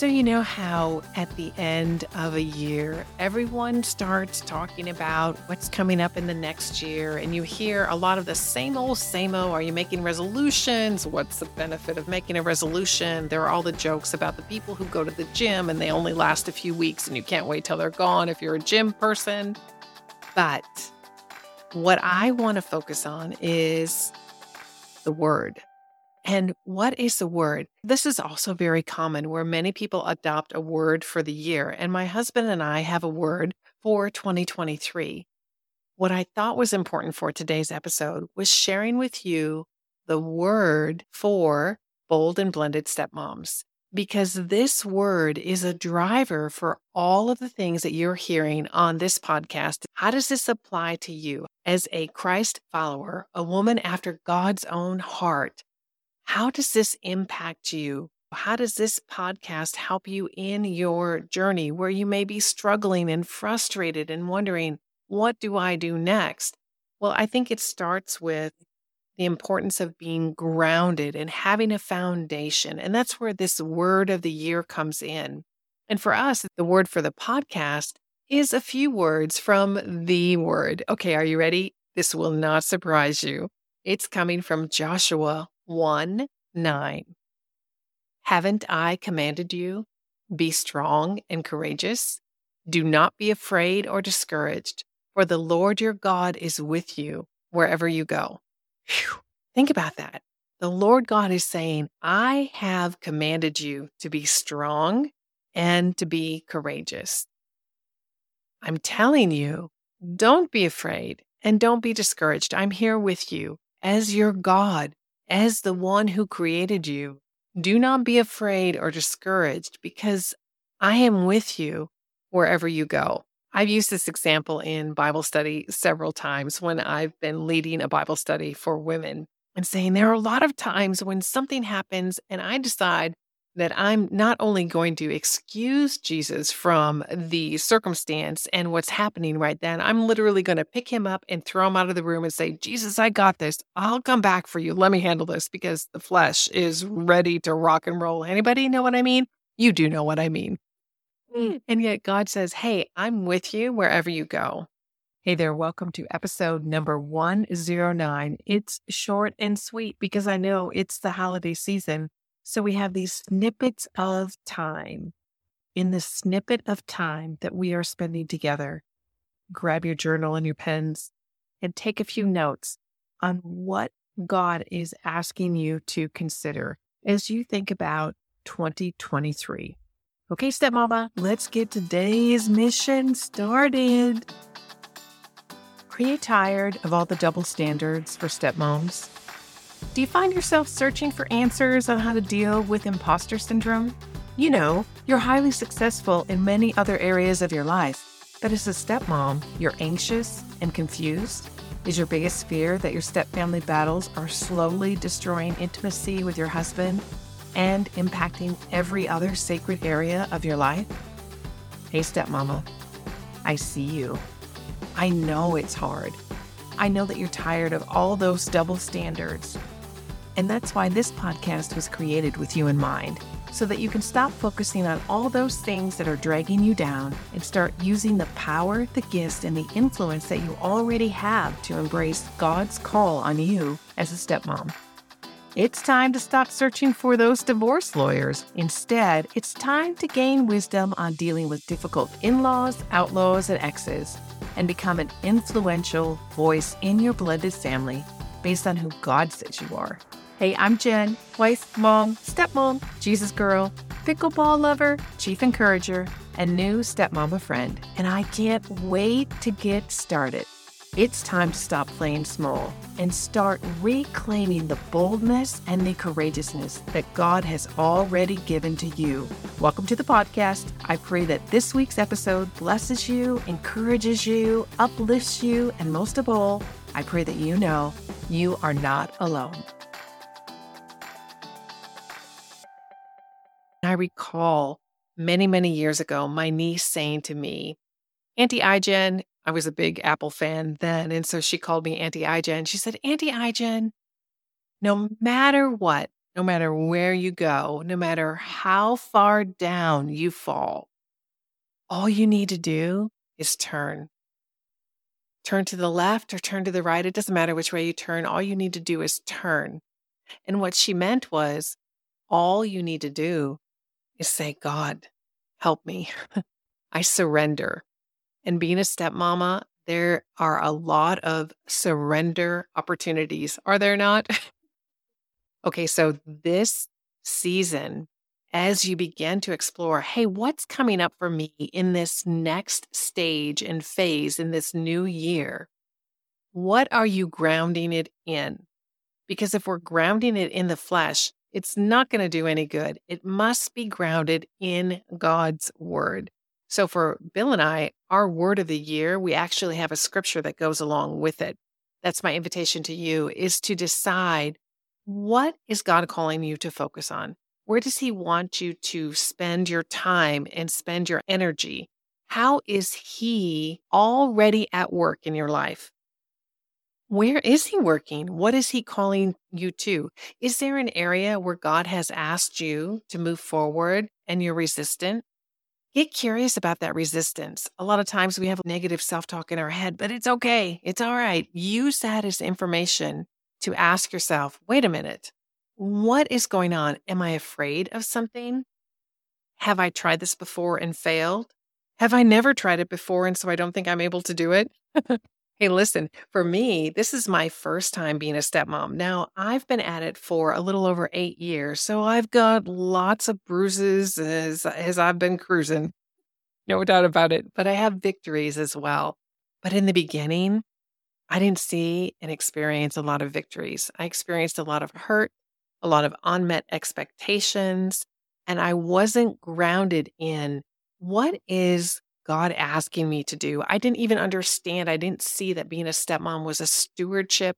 So, you know how at the end of a year, everyone starts talking about what's coming up in the next year, and you hear a lot of the same old, same old. Are you making resolutions? What's the benefit of making a resolution? There are all the jokes about the people who go to the gym and they only last a few weeks and you can't wait till they're gone if you're a gym person. But what I want to focus on is the word and what is the word? This is also very common where many people adopt a word for the year. And my husband and I have a word for 2023. What I thought was important for today's episode was sharing with you the word for bold and blended stepmoms, because this word is a driver for all of the things that you're hearing on this podcast. How does this apply to you as a Christ follower, a woman after God's own heart? How does this impact you? How does this podcast help you in your journey where you may be struggling and frustrated and wondering, what do I do next? Well, I think it starts with the importance of being grounded and having a foundation. And that's where this word of the year comes in. And for us, the word for the podcast is a few words from the word. Okay, are you ready? This will not surprise you. It's coming from Joshua 1 9. Haven't I commanded you? Be strong and courageous. Do not be afraid or discouraged, for the Lord your God is with you wherever you go. Whew. Think about that. The Lord God is saying, I have commanded you to be strong and to be courageous. I'm telling you, don't be afraid and don't be discouraged. I'm here with you as your God as the one who created you. Do not be afraid or discouraged because I am with you wherever you go. I've used this example in Bible study several times when I've been leading a Bible study for women and saying there are a lot of times when something happens and I decide that I'm not only going to excuse Jesus from the circumstance and what's happening right then, I'm literally going to pick him up and throw him out of the room and say, Jesus, I got this. I'll come back for you. Let me handle this because the flesh is ready to rock and roll. Anybody know what I mean? You do know what I mean. Mm. And yet God says, Hey, I'm with you wherever you go. Hey there, welcome to episode number 109. It's short and sweet because I know it's the holiday season so we have these snippets of time. In the snippet of time that we are spending together, grab your journal and your pens and take a few notes on what God is asking you to consider as you think about 2023. Okay, stepmama, let's get today's mission started. Are you tired of all the double standards for stepmoms? Do you find yourself searching for answers on how to deal with imposter syndrome? You know, you're highly successful in many other areas of your life, but as a stepmom, you're anxious and confused. Is your biggest fear that your stepfamily battles are slowly destroying intimacy with your husband and impacting every other sacred area of your life? Hey, stepmama, I see you. I know it's hard. I know that you're tired of all those double standards. And that's why this podcast was created with you in mind, so that you can stop focusing on all those things that are dragging you down and start using the power, the gifts, and the influence that you already have to embrace God's call on you as a stepmom. It's time to stop searching for those divorce lawyers. Instead, it's time to gain wisdom on dealing with difficult in laws, outlaws, and exes and become an influential voice in your blended family based on who God says you are. Hey, I'm Jen, wife, mom, stepmom, Jesus girl, pickleball lover, chief encourager, and new stepmama friend, and I can't wait to get started. It's time to stop playing small and start reclaiming the boldness and the courageousness that God has already given to you. Welcome to the podcast. I pray that this week's episode blesses you, encourages you, uplifts you, and most of all, I pray that you know you are not alone. I recall many, many years ago, my niece saying to me, Auntie Ijen, I was a big Apple fan then. And so she called me Auntie Ijen. She said, Auntie Ijen, no matter what, no matter where you go, no matter how far down you fall, all you need to do is turn. Turn to the left or turn to the right. It doesn't matter which way you turn. All you need to do is turn. And what she meant was all you need to do is say, God, help me. I surrender. And being a stepmama, there are a lot of surrender opportunities, are there not? okay, so this season, as you begin to explore, hey, what's coming up for me in this next stage and phase in this new year? What are you grounding it in? Because if we're grounding it in the flesh, it's not going to do any good. It must be grounded in God's word. So for Bill and I, our word of the year, we actually have a scripture that goes along with it. That's my invitation to you is to decide what is God calling you to focus on? Where does he want you to spend your time and spend your energy? How is he already at work in your life? Where is he working? What is he calling you to? Is there an area where God has asked you to move forward and you're resistant? Get curious about that resistance. A lot of times we have negative self talk in our head, but it's okay. It's all right. Use that as information to ask yourself wait a minute, what is going on? Am I afraid of something? Have I tried this before and failed? Have I never tried it before and so I don't think I'm able to do it? Hey, listen, for me, this is my first time being a stepmom. Now, I've been at it for a little over eight years, so I've got lots of bruises as, as I've been cruising. No doubt about it. But I have victories as well. But in the beginning, I didn't see and experience a lot of victories. I experienced a lot of hurt, a lot of unmet expectations, and I wasn't grounded in what is God asking me to do. I didn't even understand, I didn't see that being a stepmom was a stewardship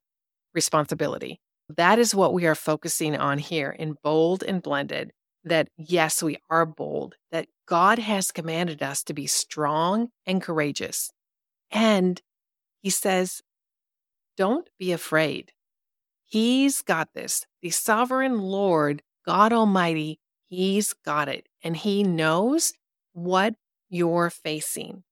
responsibility. That is what we are focusing on here in bold and blended. That yes, we are bold, that God has commanded us to be strong and courageous. And he says, don't be afraid. He's got this. The sovereign Lord, God Almighty, He's got it. And He knows what you're facing.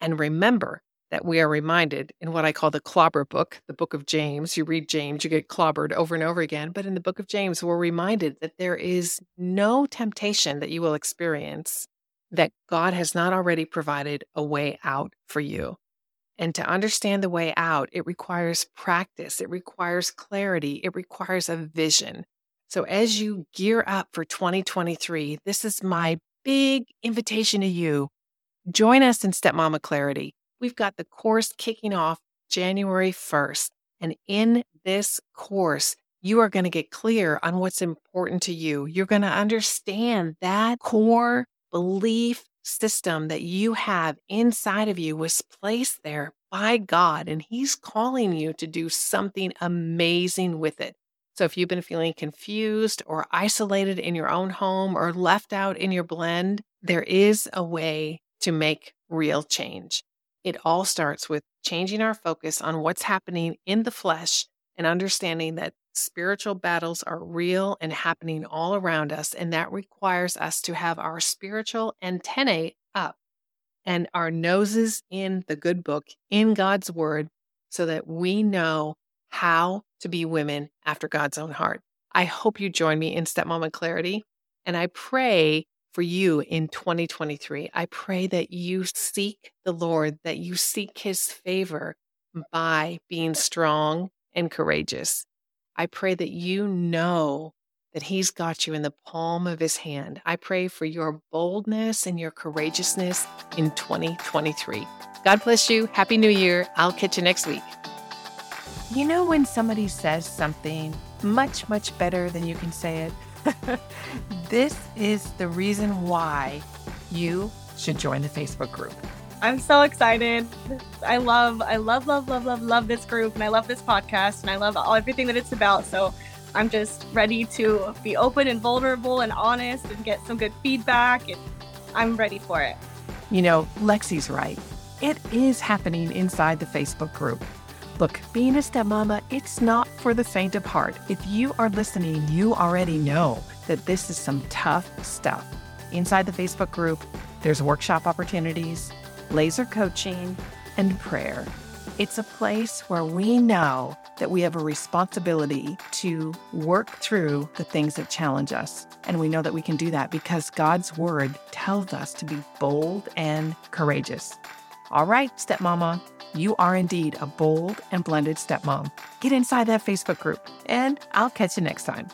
And remember that we are reminded in what I call the clobber book, the book of James. You read James, you get clobbered over and over again. But in the book of James, we're reminded that there is no temptation that you will experience that God has not already provided a way out for you. And to understand the way out, it requires practice, it requires clarity, it requires a vision. So as you gear up for 2023, this is my big invitation to you. Join us in Stepmama Clarity. We've got the course kicking off January 1st. And in this course, you are going to get clear on what's important to you. You're going to understand that core belief system that you have inside of you was placed there by God, and He's calling you to do something amazing with it. So if you've been feeling confused or isolated in your own home or left out in your blend, there is a way to make real change. It all starts with changing our focus on what's happening in the flesh and understanding that spiritual battles are real and happening all around us. And that requires us to have our spiritual antennae up and our noses in the good book, in God's word, so that we know how to be women after God's own heart. I hope you join me in Stepmama Clarity. And I pray for you in 2023. I pray that you seek the Lord, that you seek his favor by being strong and courageous. I pray that you know that he's got you in the palm of his hand. I pray for your boldness and your courageousness in 2023. God bless you. Happy New Year. I'll catch you next week. You know, when somebody says something much, much better than you can say it? this is the reason why you should join the Facebook group. I'm so excited. I love, I love, love, love, love, love this group, and I love this podcast, and I love all everything that it's about. So I'm just ready to be open and vulnerable and honest and get some good feedback, and I'm ready for it. You know, Lexi's right. It is happening inside the Facebook group Look, being a stepmama, it's not for the faint of heart. If you are listening, you already know that this is some tough stuff. Inside the Facebook group, there's workshop opportunities, laser coaching, and prayer. It's a place where we know that we have a responsibility to work through the things that challenge us. And we know that we can do that because God's word tells us to be bold and courageous. All right, stepmama, you are indeed a bold and blended stepmom. Get inside that Facebook group, and I'll catch you next time.